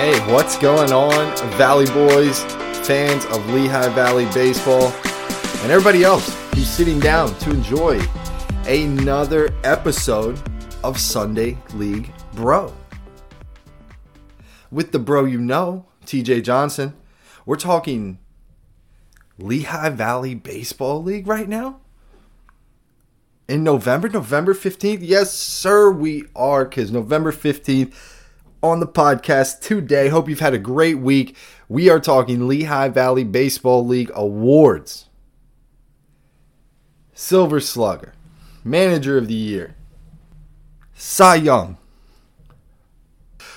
Hey, what's going on, Valley Boys, fans of Lehigh Valley baseball, and everybody else who's sitting down to enjoy another episode of Sunday League Bro. With the bro you know, TJ Johnson, we're talking Lehigh Valley Baseball League right now? In November, November 15th? Yes, sir, we are, because November 15th on the podcast today. Hope you've had a great week. We are talking Lehigh Valley Baseball League awards. Silver Slugger, Manager of the Year, Cy Young.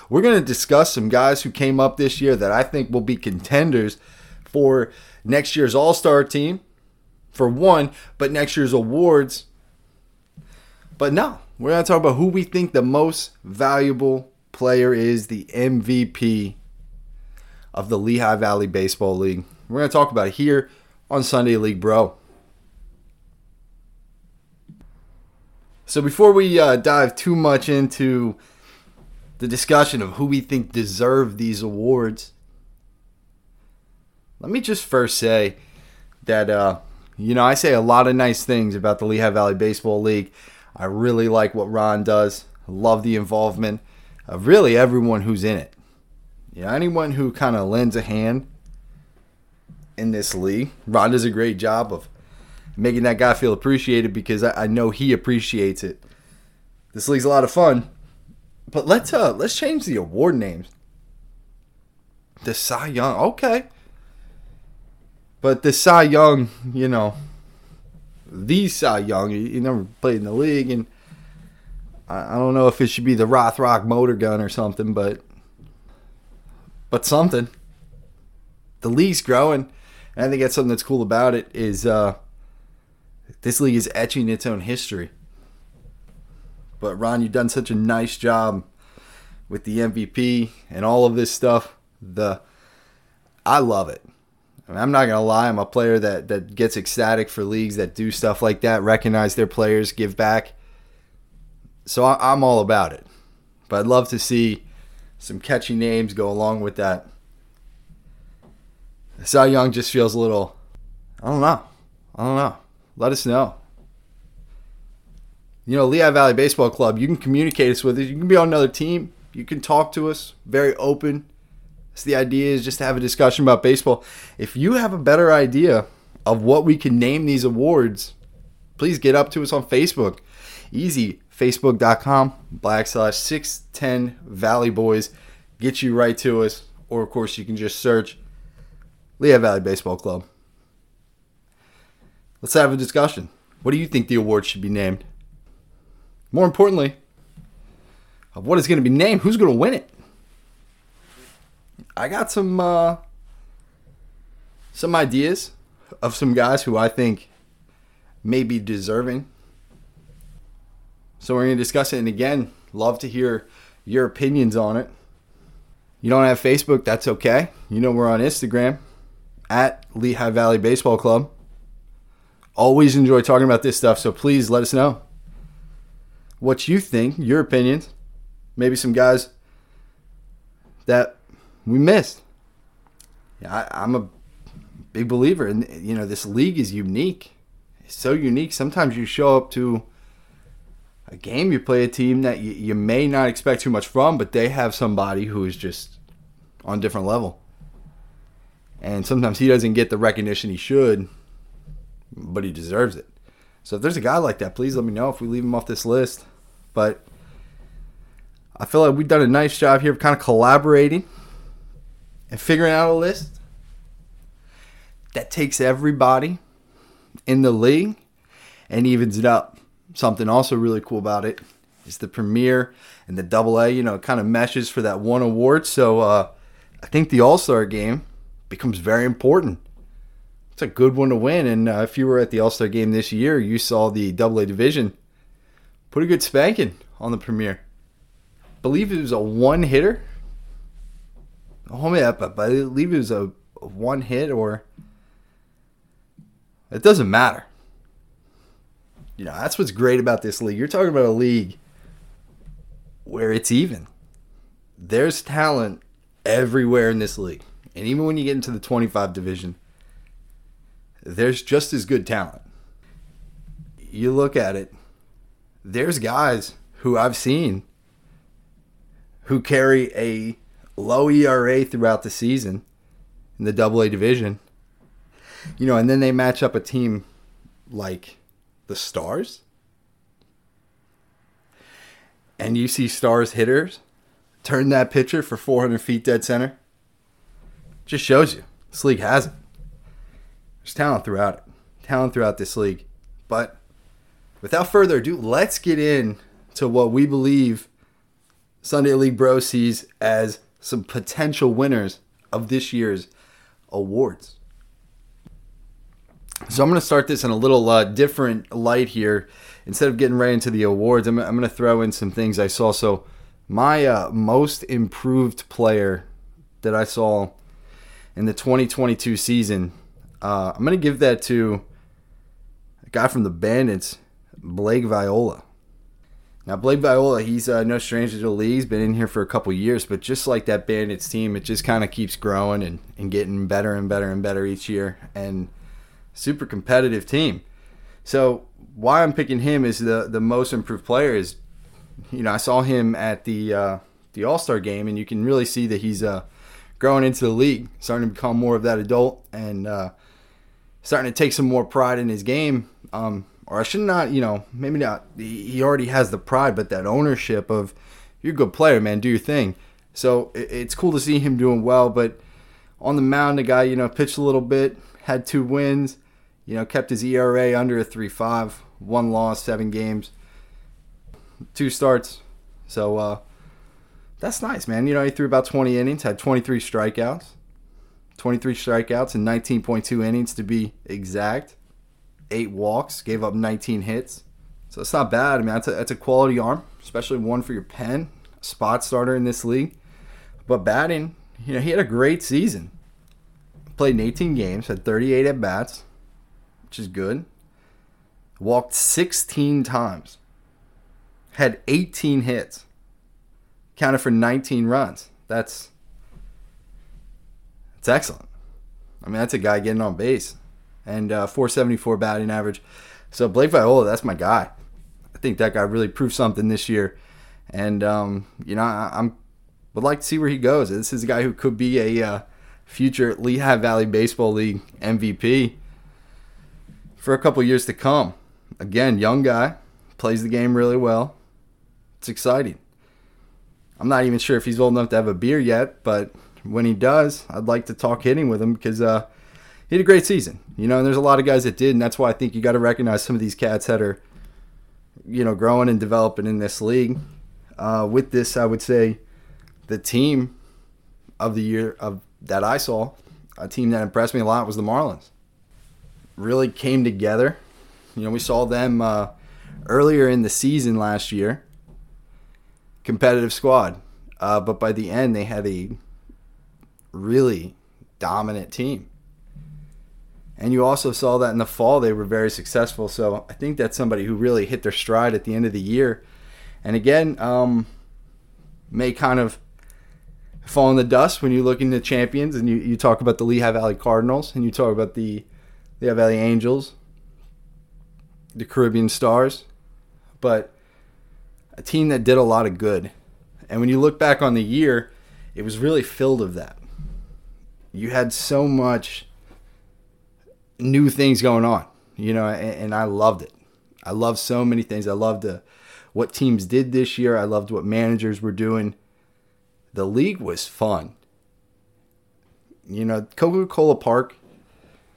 We're going to discuss some guys who came up this year that I think will be contenders for next year's All Star team, for one, but next year's awards. But no, we're going to talk about who we think the most valuable player is the MVP of the Lehigh Valley Baseball League. We're going to talk about it here on Sunday League Bro. So before we uh, dive too much into the discussion of who we think deserve these awards, let me just first say that uh, you know I say a lot of nice things about the Lehigh Valley Baseball League. I really like what Ron does. Love the involvement of really everyone who's in it. You know, anyone who kind of lends a hand in this league. Ron does a great job of making that guy feel appreciated because I, I know he appreciates it. This league's a lot of fun. But let's uh let's change the award names. The Cy Young, okay. But the Cy Young, you know, the Cy Young, he never played in the league, and I don't know if it should be the Rothrock motor gun or something, but but something. The league's growing, and I think that's something that's cool about it is uh, this league is etching its own history. But Ron, you've done such a nice job with the MVP and all of this stuff. The I love it. I I'm not gonna lie. I'm a player that that gets ecstatic for leagues that do stuff like that, recognize their players, give back. So I, I'm all about it. But I'd love to see some catchy names go along with that. Cy Young just feels a little. I don't know. I don't know. Let us know. You know, Lehigh Valley Baseball Club, you can communicate us with us. You can be on another team. You can talk to us. Very open. So the idea is just to have a discussion about baseball. If you have a better idea of what we can name these awards, please get up to us on Facebook. Easy. Facebook.com backslash 610 Valley Boys. Get you right to us. Or, of course, you can just search Lehigh Valley Baseball Club. Let's have a discussion. What do you think the award should be named? More importantly, of what is going to be named, who's going to win it? I got some uh, some ideas of some guys who I think may be deserving. So we're going to discuss it, and again, love to hear your opinions on it. You don't have Facebook, that's okay. You know we're on Instagram at Lehigh Valley Baseball Club. Always enjoy talking about this stuff, so please let us know what you think, your opinions, maybe some guys that we missed. Yeah, I, am a big believer, and you know this league is unique. It's so unique. Sometimes you show up to a game, you play a team that you, you may not expect too much from, but they have somebody who is just on a different level. And sometimes he doesn't get the recognition he should, but he deserves it. So if there's a guy like that, please let me know if we leave him off this list. But I feel like we've done a nice job here of kind of collaborating and figuring out a list that takes everybody in the league and evens it up. Something also really cool about it is the premier and the double A, you know, kind of meshes for that one award. So uh, I think the All Star game becomes very important. It's a good one to win. And uh, if you were at the All Star game this year, you saw the double A division put a good spanking on the premier. believe it was a one hitter. hold Oh man, I believe it was a one hit or it doesn't matter. You know, that's what's great about this league. You're talking about a league where it's even. There's talent everywhere in this league. And even when you get into the 25 division, there's just as good talent. You look at it, there's guys who I've seen who carry a low ERA throughout the season in the double A division. You know, and then they match up a team like the Stars. And you see Stars hitters turn that pitcher for 400 feet dead center. Just shows you this league has it. There's talent throughout it, talent throughout this league. But without further ado, let's get in to what we believe Sunday League Bro sees as some potential winners of this year's awards. So I'm going to start this in a little uh, different light here. Instead of getting right into the awards, I'm, I'm going to throw in some things I saw. So my uh, most improved player that I saw in the 2022 season, uh, I'm going to give that to a guy from the Bandits, Blake Viola. Now, Blake Viola, he's uh, no stranger to the league. He's been in here for a couple years, but just like that Bandits team, it just kind of keeps growing and, and getting better and better and better each year. And super competitive team. So why I'm picking him is the, the most improved player is, you know, I saw him at the uh, the All Star game, and you can really see that he's uh, growing into the league, starting to become more of that adult, and uh, starting to take some more pride in his game. Um, or I should not, you know, maybe not. He already has the pride, but that ownership of you're a good player, man. Do your thing. So it's cool to see him doing well. But on the mound, the guy, you know, pitched a little bit, had two wins, you know, kept his ERA under a three-five. One loss, seven games, two starts. So uh, that's nice, man. You know, he threw about 20 innings, had 23 strikeouts, 23 strikeouts and 19.2 innings to be exact eight walks, gave up 19 hits. So it's not bad. I mean, that's a, that's a quality arm, especially one for your pen, spot starter in this league. But batting, you know, he had a great season. Played in 18 games, had 38 at bats, which is good. Walked 16 times, had 18 hits, counted for 19 runs. That's that's excellent. I mean, that's a guy getting on base and uh, 474 batting average. So Blake Viola, that's my guy. I think that guy really proved something this year, and um, you know I, am would like to see where he goes. This is a guy who could be a uh, future Lehigh Valley Baseball League MVP for a couple years to come. Again, young guy, plays the game really well. It's exciting. I'm not even sure if he's old enough to have a beer yet, but when he does, I'd like to talk hitting with him because uh, he had a great season. You know, and there's a lot of guys that did, and that's why I think you got to recognize some of these cats that are, you know, growing and developing in this league. Uh, with this, I would say the team of the year of that I saw, a team that impressed me a lot was the Marlins. Really came together. You know, we saw them uh, earlier in the season last year. Competitive squad, uh, but by the end they had a really dominant team. And you also saw that in the fall they were very successful. So I think that's somebody who really hit their stride at the end of the year. And again, um, may kind of fall in the dust when you look into champions and you, you talk about the Lehigh Valley Cardinals and you talk about the Lehigh Valley Angels, the Caribbean Stars. But a team that did a lot of good. And when you look back on the year, it was really filled of that. You had so much new things going on, you know, and, and I loved it. I loved so many things. I loved the, what teams did this year. I loved what managers were doing. The league was fun. You know, Coca Cola Park,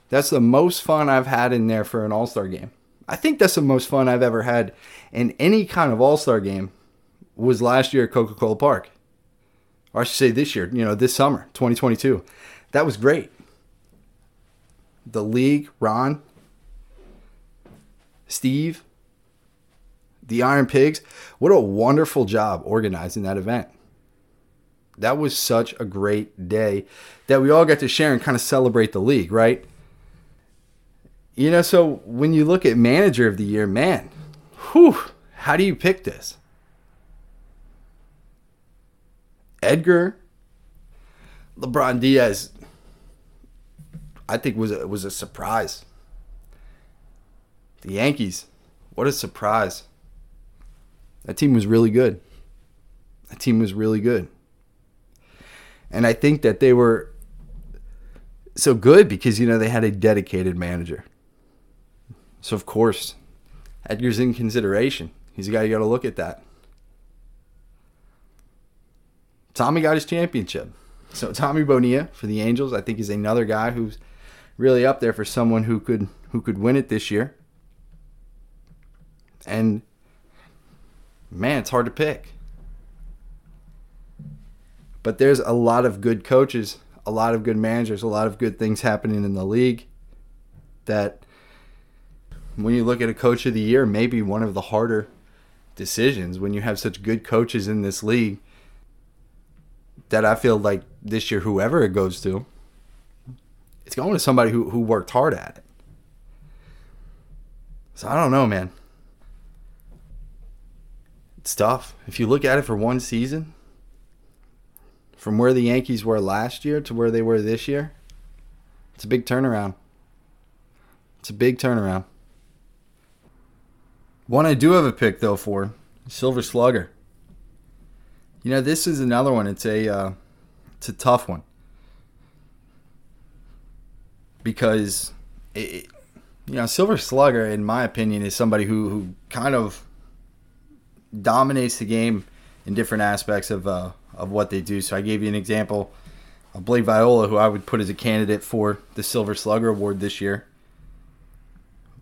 that's the most fun I've had in there for an All Star game. I think that's the most fun I've ever had in any kind of All Star game was last year at Coca Cola Park. Or I should say this year, you know, this summer, 2022. That was great the league, Ron, Steve, the Iron Pigs. What a wonderful job organizing that event. That was such a great day that we all got to share and kind of celebrate the league, right? You know, so when you look at manager of the year, man, whew, how do you pick this? Edgar LeBron Diaz, I think was a, was a surprise. The Yankees, what a surprise! That team was really good. That team was really good, and I think that they were so good because you know they had a dedicated manager. So of course, Edgar's in consideration. He's a guy you got to look at that. Tommy got his championship. So Tommy Bonilla for the Angels, I think, is another guy who's really up there for someone who could who could win it this year. And man, it's hard to pick. But there's a lot of good coaches, a lot of good managers, a lot of good things happening in the league that when you look at a coach of the year, maybe one of the harder decisions when you have such good coaches in this league that I feel like this year, whoever it goes to, it's going to somebody who, who worked hard at it. So I don't know, man. It's tough. If you look at it for one season, from where the Yankees were last year to where they were this year, it's a big turnaround. It's a big turnaround. One I do have a pick though for Silver Slugger. You know, this is another one. It's a uh, it's a tough one because it, you know Silver Slugger, in my opinion, is somebody who who kind of dominates the game in different aspects of uh, of what they do. So I gave you an example of Blake Viola, who I would put as a candidate for the Silver Slugger Award this year.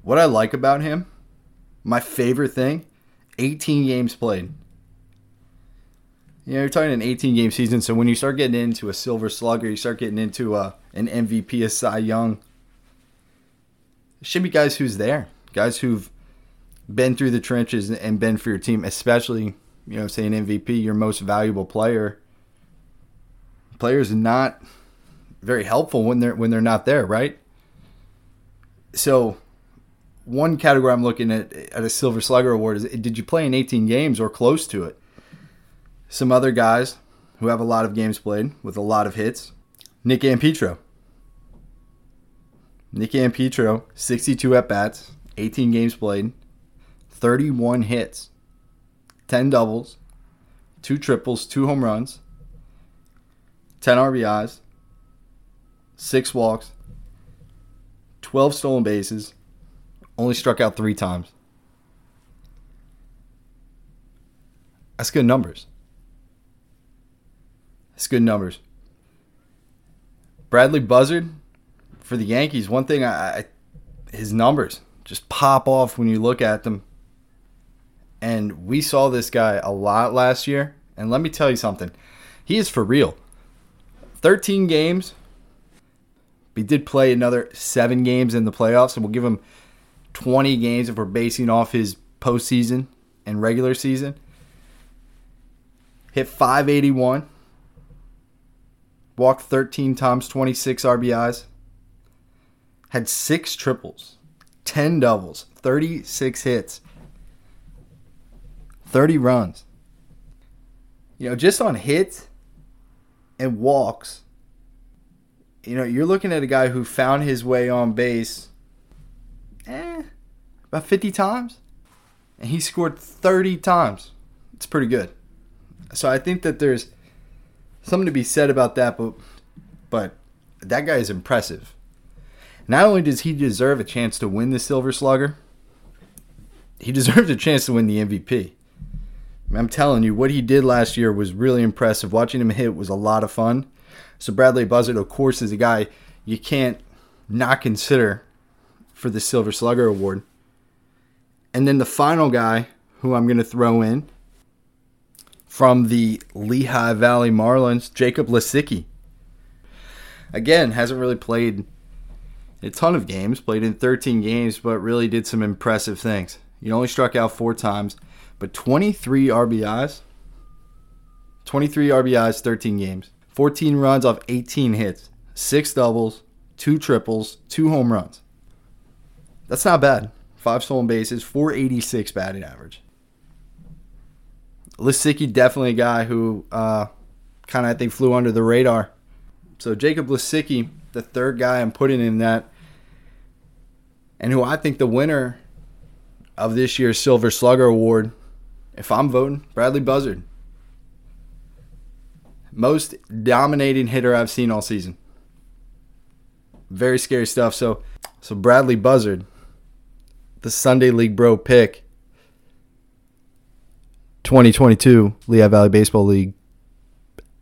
What I like about him, my favorite thing, 18 games played. You know, you're talking an 18 game season, so when you start getting into a Silver Slugger, you start getting into a, uh, an MVP, a Cy Young. should be guys who's there, guys who've been through the trenches and been for your team, especially you know, say an MVP, your most valuable player. Players not very helpful when they're when they're not there, right? So, one category I'm looking at at a Silver Slugger award is: Did you play in 18 games or close to it? Some other guys who have a lot of games played with a lot of hits. Nick Ampetro. Nick Ampetro, 62 at bats, 18 games played, 31 hits, 10 doubles, two triples, two home runs, 10 RBIs, six walks, 12 stolen bases, only struck out three times. That's good numbers. That's good numbers. Bradley Buzzard for the Yankees. One thing I, I his numbers just pop off when you look at them. And we saw this guy a lot last year. And let me tell you something. He is for real. 13 games. He did play another seven games in the playoffs, and we'll give him 20 games if we're basing off his postseason and regular season. Hit 581 walked 13 times, 26 RBIs, had six triples, 10 doubles, 36 hits, 30 runs. You know, just on hits and walks, you know, you're looking at a guy who found his way on base eh, about 50 times, and he scored 30 times. It's pretty good. So I think that there's something to be said about that, but but that guy is impressive. Not only does he deserve a chance to win the Silver Slugger, he deserves a chance to win the MVP. I'm telling you, what he did last year was really impressive. Watching him hit was a lot of fun. So Bradley Buzzard, of course, is a guy you can't not consider for the Silver Slugger Award. And then the final guy who I'm going to throw in from the Lehigh Valley Marlins, Jacob Lisicky. Again, hasn't really played a ton of games, played in 13 games, but really did some impressive things. He only struck out four times, but 23 RBIs. 23 RBIs, 13 games. 14 runs off 18 hits, six doubles, two triples, two home runs. That's not bad. Five stolen bases, 486 batting average. Lisicky definitely a guy who uh, kind of I think flew under the radar So Jacob Lisicky, the third guy I'm putting in that, and who I think the winner of this year's Silver Slugger Award, if I'm voting, Bradley Buzzard. Most dominating hitter I've seen all season. Very scary stuff. So, so Bradley Buzzard, the Sunday League Bro pick, 2022 Lehigh Valley Baseball League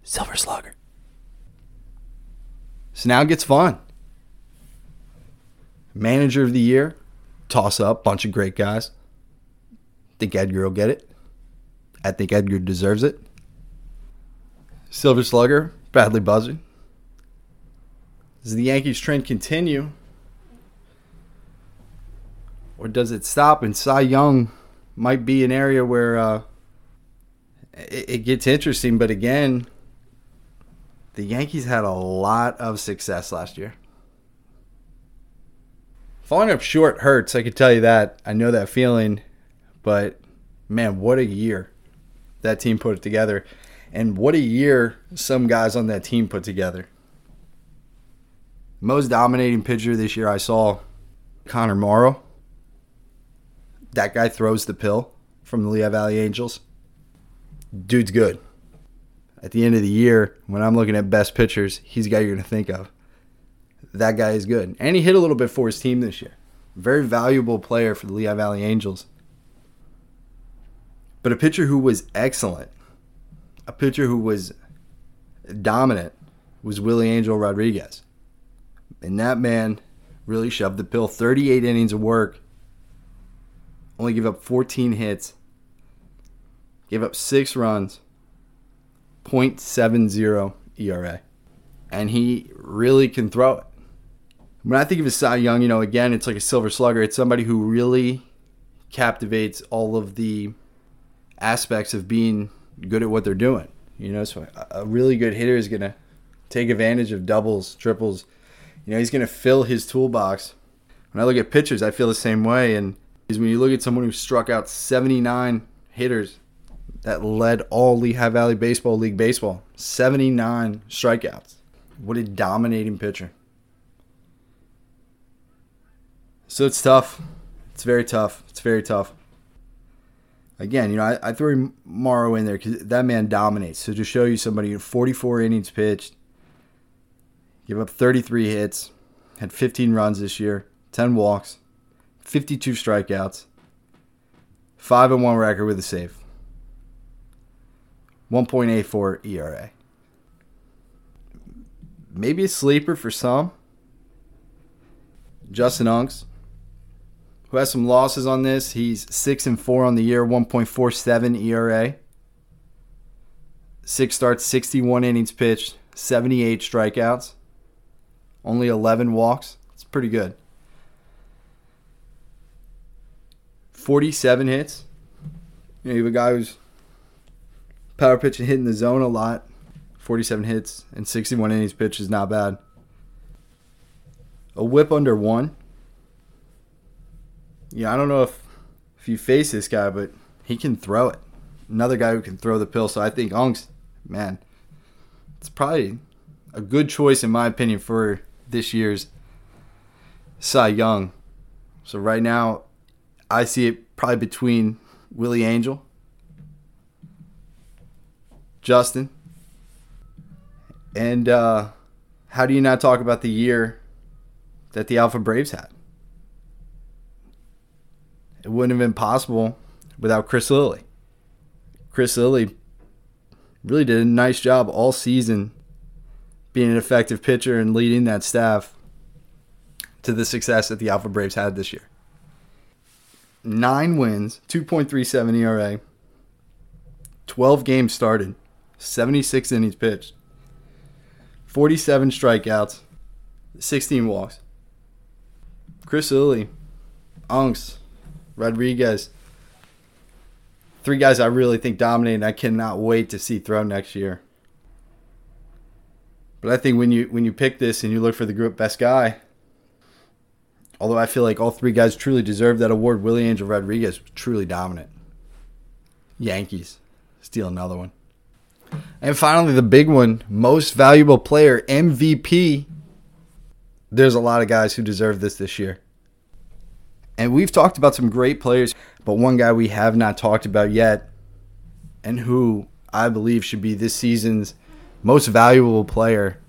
Silver Slugger. So now it gets fun. Manager of the year, toss up, bunch of great guys. Think Edgar will get it. I think Edgar deserves it. Silver Slugger, Bradley Buzzard. Does the Yankees trend continue? Or does it stop? And Cy Young might be an area where uh, it, it gets interesting. But again, the Yankees had a lot of success last year. Falling up short hurts, I can tell you that. I know that feeling. But man, what a year that team put it together. And what a year some guys on that team put together. Most dominating pitcher this year I saw Connor Morrow. That guy throws the pill from the Lehigh Valley Angels. Dude's good. At the end of the year, when I'm looking at best pitchers, he's the guy you're going to think of. That guy is good. And he hit a little bit for his team this year. Very valuable player for the Lehigh Valley Angels. But a pitcher who was excellent, a pitcher who was dominant, was Willie Angel Rodriguez. And that man really shoved the pill. 38 innings of work, only gave up 14 hits, gave up six runs, 0.70 ERA. And he really can throw it. When I think of a Cy Young, you know, again, it's like a silver slugger. It's somebody who really captivates all of the aspects of being good at what they're doing. You know, so a really good hitter is going to take advantage of doubles, triples. You know, he's going to fill his toolbox. When I look at pitchers, I feel the same way. And when you look at someone who struck out 79 hitters that led all Lehigh Valley Baseball League baseball, 79 strikeouts. What a dominating pitcher. So it's tough. It's very tough. It's very tough again, you know, I, I threw Morrow in there because that man dominates. So to show you somebody, 44 innings pitched, give up 33 hits, had 15 runs this year, 10 walks, 52 strikeouts, five and one record with a save, 1.84 ERA. Maybe a sleeper for some. Justin Unks, who has some losses on this. He's six and four on the year, 1.47 ERA. Six starts, 61 innings pitched, 78 strikeouts, only 11 walks. It's pretty good. 47 hits. You, know, you have a guy who's power pitching, hitting the zone a lot. 47 hits and 61 innings pitched is not bad. A whip under one yeah, I don't know if if you face this guy, but he can throw it. Another guy who can throw the pill. So I think Unks, man, it's probably a good choice in my opinion for this year's Cy Young. So right now, I see it probably between Willie Angel, Justin, and uh, how do you not talk about the year that the Alpha Braves had? it wouldn't have been possible without Chris Lilly. Chris Lilly really did a nice job all season being an effective pitcher and leading that staff to the success that the Alpha Braves had this year. Nine wins, 2.37 ERA, 12 games started, 76 innings pitched, 47 strikeouts, 16 walks. Chris Lilly, Unks, Rodriguez. Three guys I really think dominate, and I cannot wait to see throw next year. But I think when you when you pick this and you look for the group best guy, although I feel like all three guys truly deserve that award, Willie Angel Rodriguez was truly dominant. Yankees steal another one. And finally, the big one most valuable player, MVP. There's a lot of guys who deserve this this year. And we've talked about some great players, but one guy we have not talked about yet, and who I believe should be this season's most valuable player,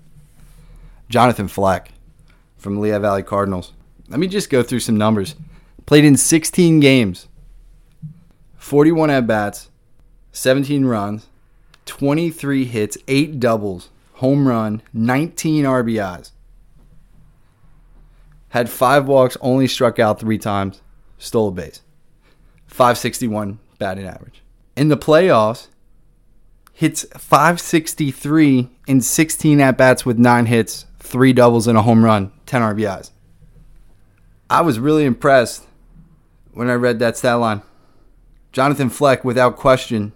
Jonathan Fleck from Lehigh Valley Cardinals. Let me just go through some numbers. Played in 16 games, 41 at bats, 17 runs, 23 hits, 8 doubles, home run, 19 RBIs. Had 5 walks, only struck out 3 times, stole a base. 561 batting average. In the playoffs, hits 563 in 16 at bats with 9 hits, 3 doubles, and a home run, 10 RBIs. I was really impressed when I read that stat line. Jonathan Fleck, without question,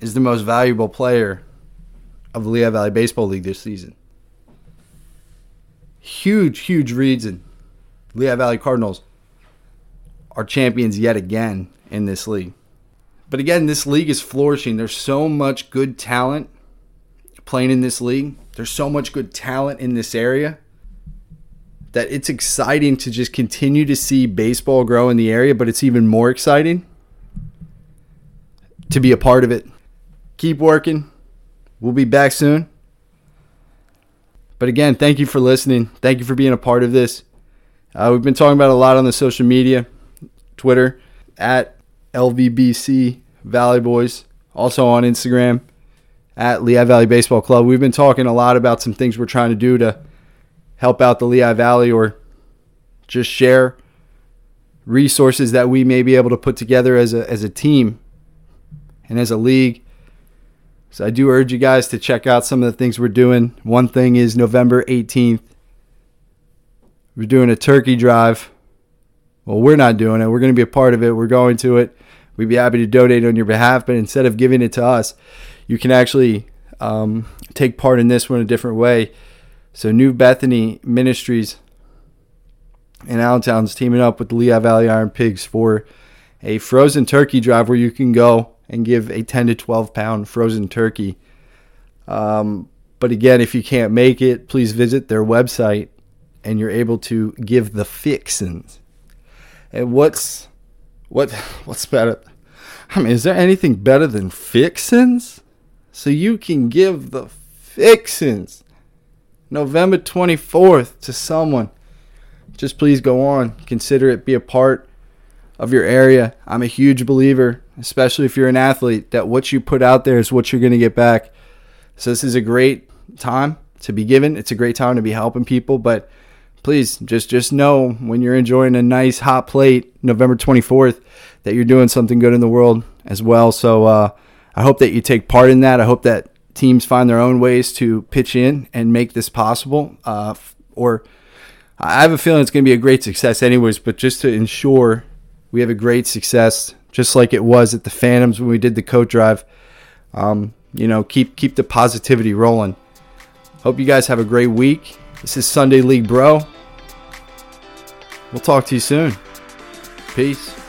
is the most valuable player of the Lehigh Valley Baseball League this season. Huge, huge reason Lehigh Valley Cardinals are champions yet again in this league. But again, this league is flourishing. There's so much good talent playing in this league. There's so much good talent in this area that it's exciting to just continue to see baseball grow in the area, but it's even more exciting to be a part of it. Keep working. We'll be back soon. But again, thank you for listening. Thank you for being a part of this. Uh, we've been talking about a lot on the social media, Twitter at LVBC Valley Boys, also on Instagram at Lehigh Valley Baseball Club. We've been talking a lot about some things we're trying to do to help out the Lehigh Valley or just share resources that we may be able to put together as a, as a team and as a league. So I do urge you guys to check out some of the things we're doing. One thing is November 18th, we're doing a turkey drive. Well, we're not doing it. We're going to be a part of it. We're going to it. We'd be happy to donate on your behalf, but instead of giving it to us, you can actually um, take part in this one a different way. So New Bethany Ministries in Allentown's teaming up with the Lehigh Valley Iron Pigs for a frozen turkey drive where you can go and give a 10 to 12 pound frozen turkey. Um, but again, if you can't make it, please visit their website and you're able to give the fixins. And what's what what's better? I mean, is there anything better than fixins? So you can give the fixins November 24th to someone. Just please go on, consider it, be a part of your area. I'm a huge believer, especially if you're an athlete, that what you put out there is what you're going to get back. So this is a great time to be given. It's a great time to be helping people, but please just just know when you're enjoying a nice hot plate November 24th that you're doing something good in the world as well. So uh, I hope that you take part in that. I hope that teams find their own ways to pitch in and make this possible. Uh, or I have a feeling it's going to be a great success, anyways. But just to ensure we have a great success, just like it was at the Phantoms when we did the coat drive. Um, you know, keep keep the positivity rolling. Hope you guys have a great week. This is Sunday League Bro. We'll talk to you soon. Peace.